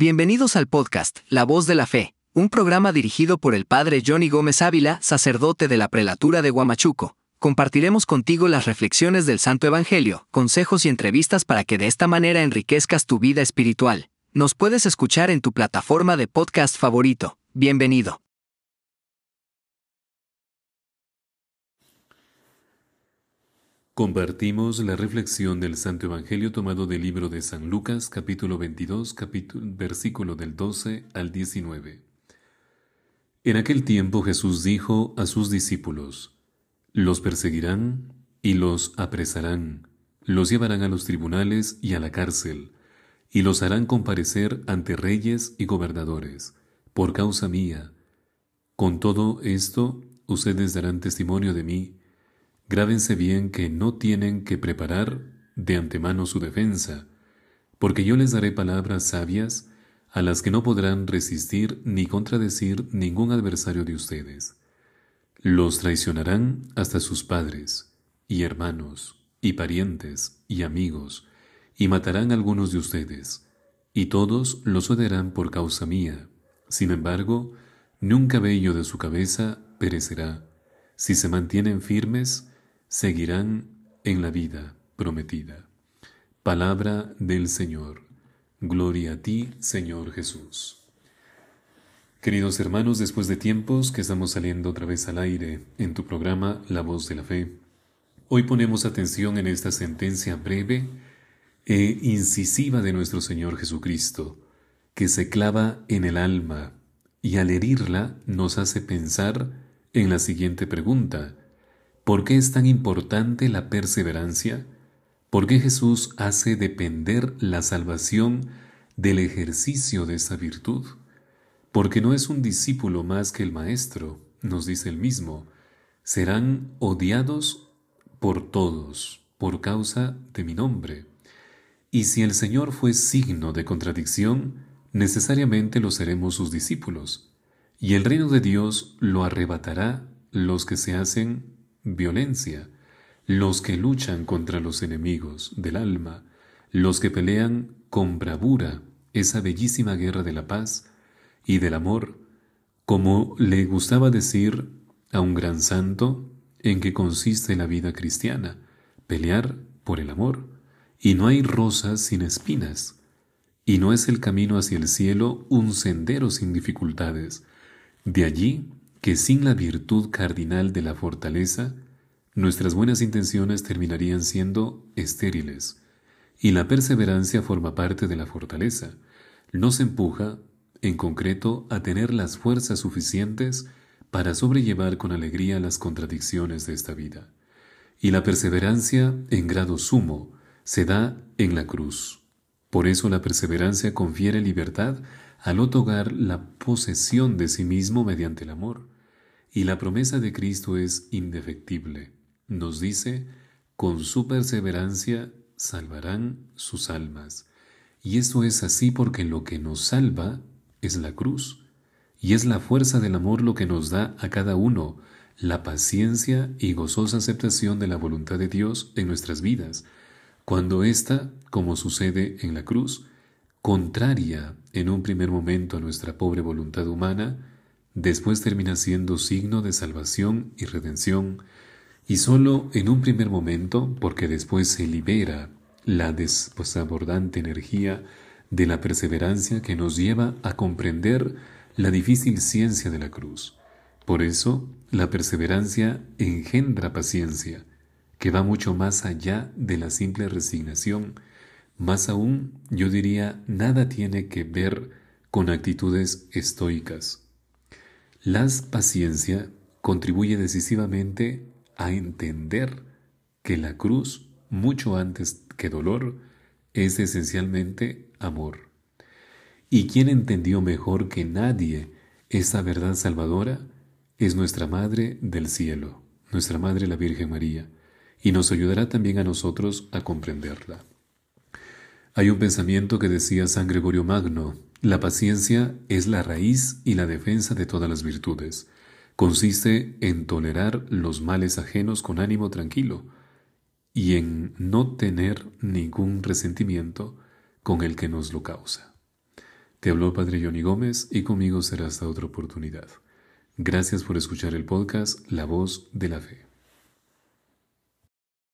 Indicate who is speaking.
Speaker 1: Bienvenidos al podcast La Voz de la Fe, un programa dirigido por el Padre Johnny Gómez Ávila, sacerdote de la prelatura de Huamachuco. Compartiremos contigo las reflexiones del Santo Evangelio, consejos y entrevistas para que de esta manera enriquezcas tu vida espiritual. Nos puedes escuchar en tu plataforma de podcast favorito. Bienvenido.
Speaker 2: Compartimos la reflexión del Santo Evangelio tomado del libro de San Lucas, capítulo 22, capítulo, versículo del 12 al 19. En aquel tiempo Jesús dijo a sus discípulos, Los perseguirán y los apresarán, los llevarán a los tribunales y a la cárcel, y los harán comparecer ante reyes y gobernadores, por causa mía. Con todo esto, ustedes darán testimonio de mí, Grábense bien que no tienen que preparar de antemano su defensa, porque yo les daré palabras sabias a las que no podrán resistir ni contradecir ningún adversario de ustedes. Los traicionarán hasta sus padres, y hermanos, y parientes, y amigos, y matarán algunos de ustedes, y todos los odiarán por causa mía. Sin embargo, ni un cabello de su cabeza perecerá. Si se mantienen firmes, seguirán en la vida prometida. Palabra del Señor. Gloria a ti, Señor Jesús. Queridos hermanos, después de tiempos que estamos saliendo otra vez al aire en tu programa La voz de la fe, hoy ponemos atención en esta sentencia breve e incisiva de nuestro Señor Jesucristo, que se clava en el alma y al herirla nos hace pensar en la siguiente pregunta, ¿Por qué es tan importante la perseverancia? ¿Por qué Jesús hace depender la salvación del ejercicio de esa virtud? Porque no es un discípulo más que el Maestro, nos dice el mismo, serán odiados por todos por causa de mi nombre. Y si el Señor fue signo de contradicción, necesariamente lo seremos sus discípulos, y el reino de Dios lo arrebatará los que se hacen violencia, los que luchan contra los enemigos del alma, los que pelean con bravura esa bellísima guerra de la paz y del amor, como le gustaba decir a un gran santo en que consiste la vida cristiana, pelear por el amor. Y no hay rosas sin espinas, y no es el camino hacia el cielo un sendero sin dificultades. De allí que sin la virtud cardinal de la fortaleza, nuestras buenas intenciones terminarían siendo estériles, y la perseverancia forma parte de la fortaleza. Nos empuja, en concreto, a tener las fuerzas suficientes para sobrellevar con alegría las contradicciones de esta vida. Y la perseverancia, en grado sumo, se da en la cruz. Por eso la perseverancia confiere libertad al otorgar la posesión de sí mismo mediante el amor. Y la promesa de Cristo es indefectible. Nos dice, con su perseverancia salvarán sus almas. Y esto es así porque lo que nos salva es la cruz. Y es la fuerza del amor lo que nos da a cada uno la paciencia y gozosa aceptación de la voluntad de Dios en nuestras vidas, cuando ésta, como sucede en la cruz, contraria en un primer momento a nuestra pobre voluntad humana, después termina siendo signo de salvación y redención, y solo en un primer momento, porque después se libera la desbordante energía de la perseverancia que nos lleva a comprender la difícil ciencia de la cruz. Por eso, la perseverancia engendra paciencia, que va mucho más allá de la simple resignación, más aún, yo diría, nada tiene que ver con actitudes estoicas. La paciencia contribuye decisivamente a entender que la cruz, mucho antes que dolor, es esencialmente amor. ¿Y quien entendió mejor que nadie esta verdad salvadora? Es nuestra Madre del Cielo, nuestra Madre la Virgen María, y nos ayudará también a nosotros a comprenderla. Hay un pensamiento que decía San Gregorio Magno, la paciencia es la raíz y la defensa de todas las virtudes. Consiste en tolerar los males ajenos con ánimo tranquilo y en no tener ningún resentimiento con el que nos lo causa. Te habló Padre Johnny Gómez y conmigo será hasta otra oportunidad. Gracias por escuchar el podcast La Voz de la Fe.